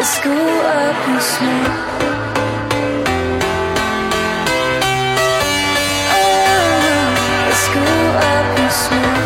the school up and smoke. Oh, school up and smoke.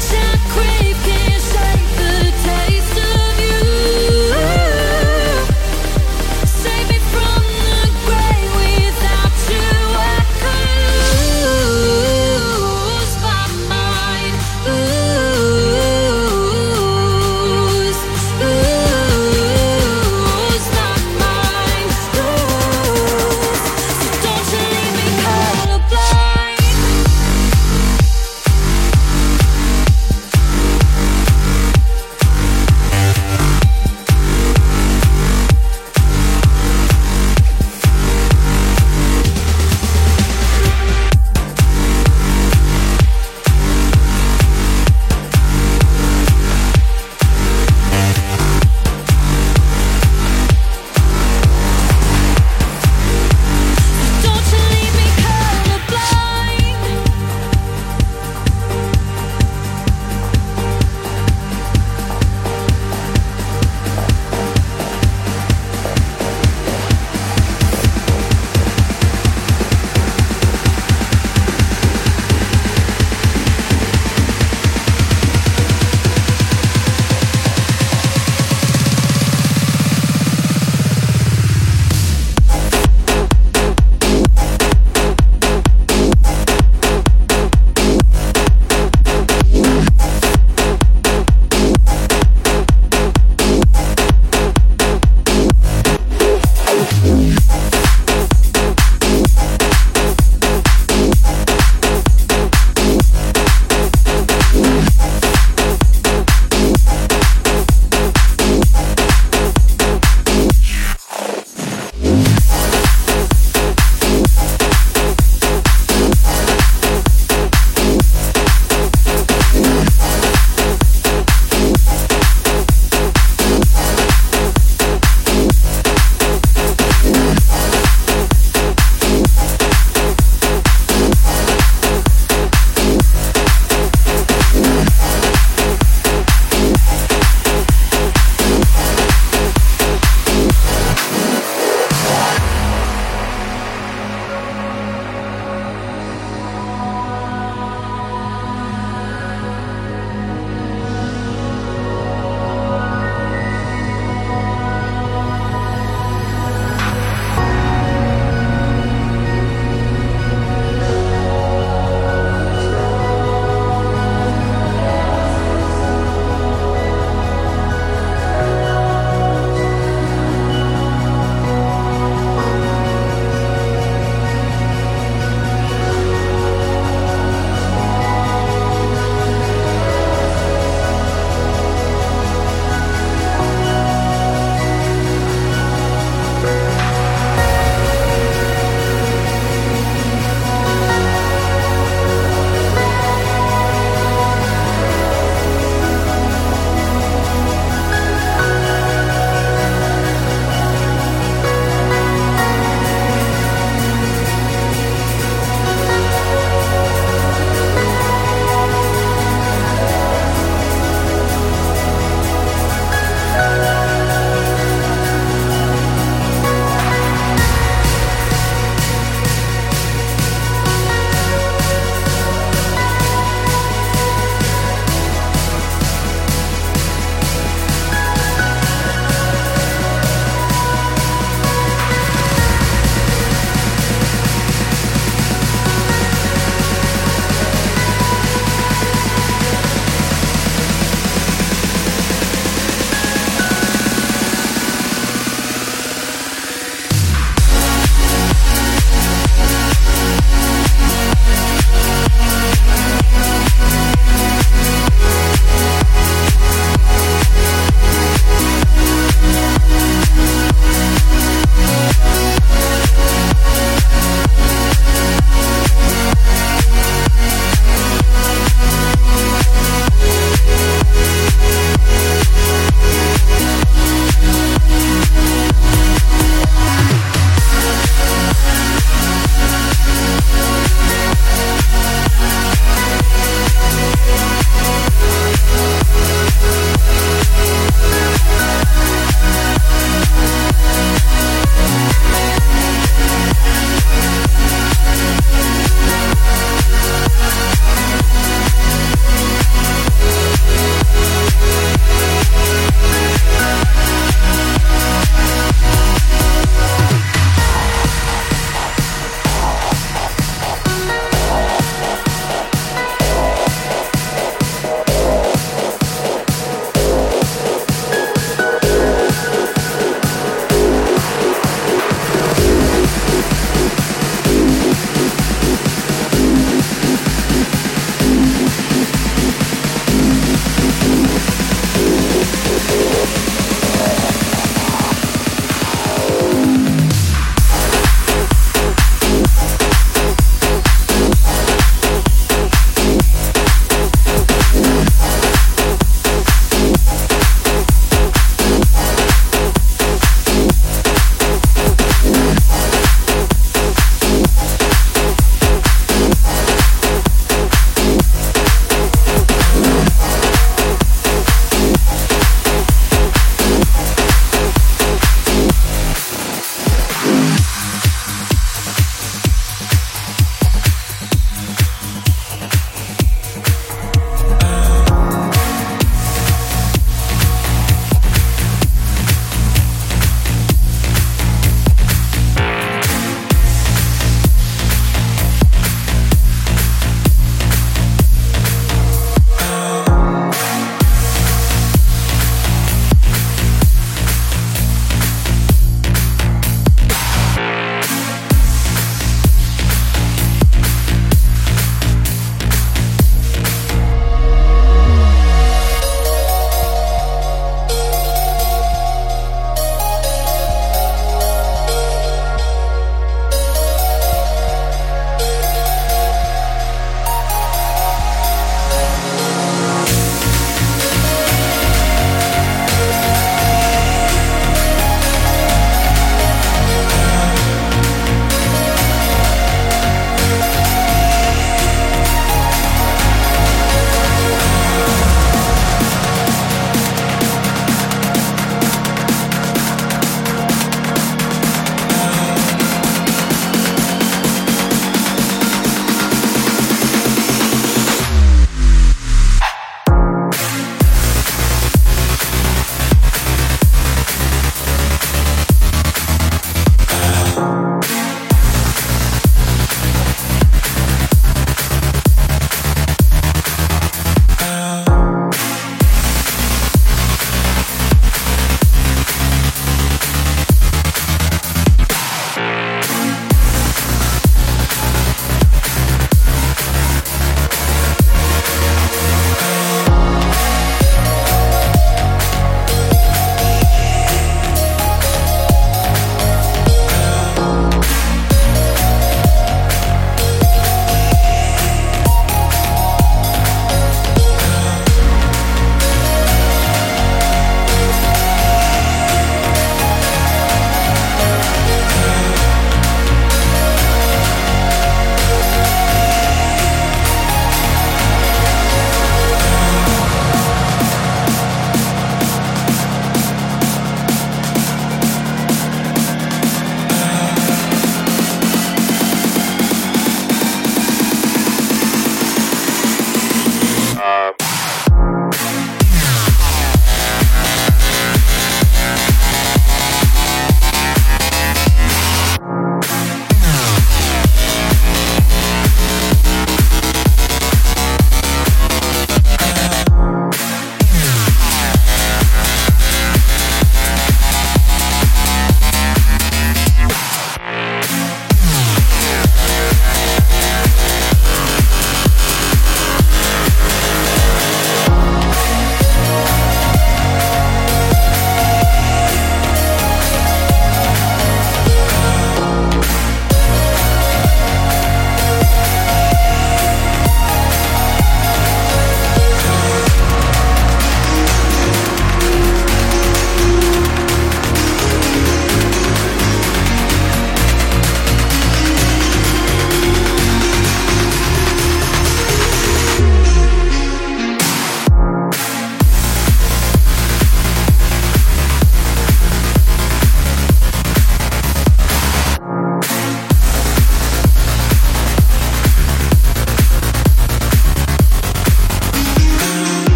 such a creepy